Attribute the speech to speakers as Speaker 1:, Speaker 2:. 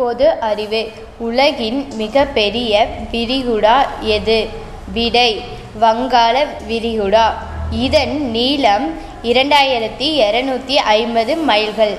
Speaker 1: பொது அறிவு. உலகின் மிகப்பெரிய விரிகுடா எது? விடை. வங்காள விரிகுடா. இதன் நீளம் இரண்டாயிரத்தி இரநூத்தி ஐம்பது மைல்கள்.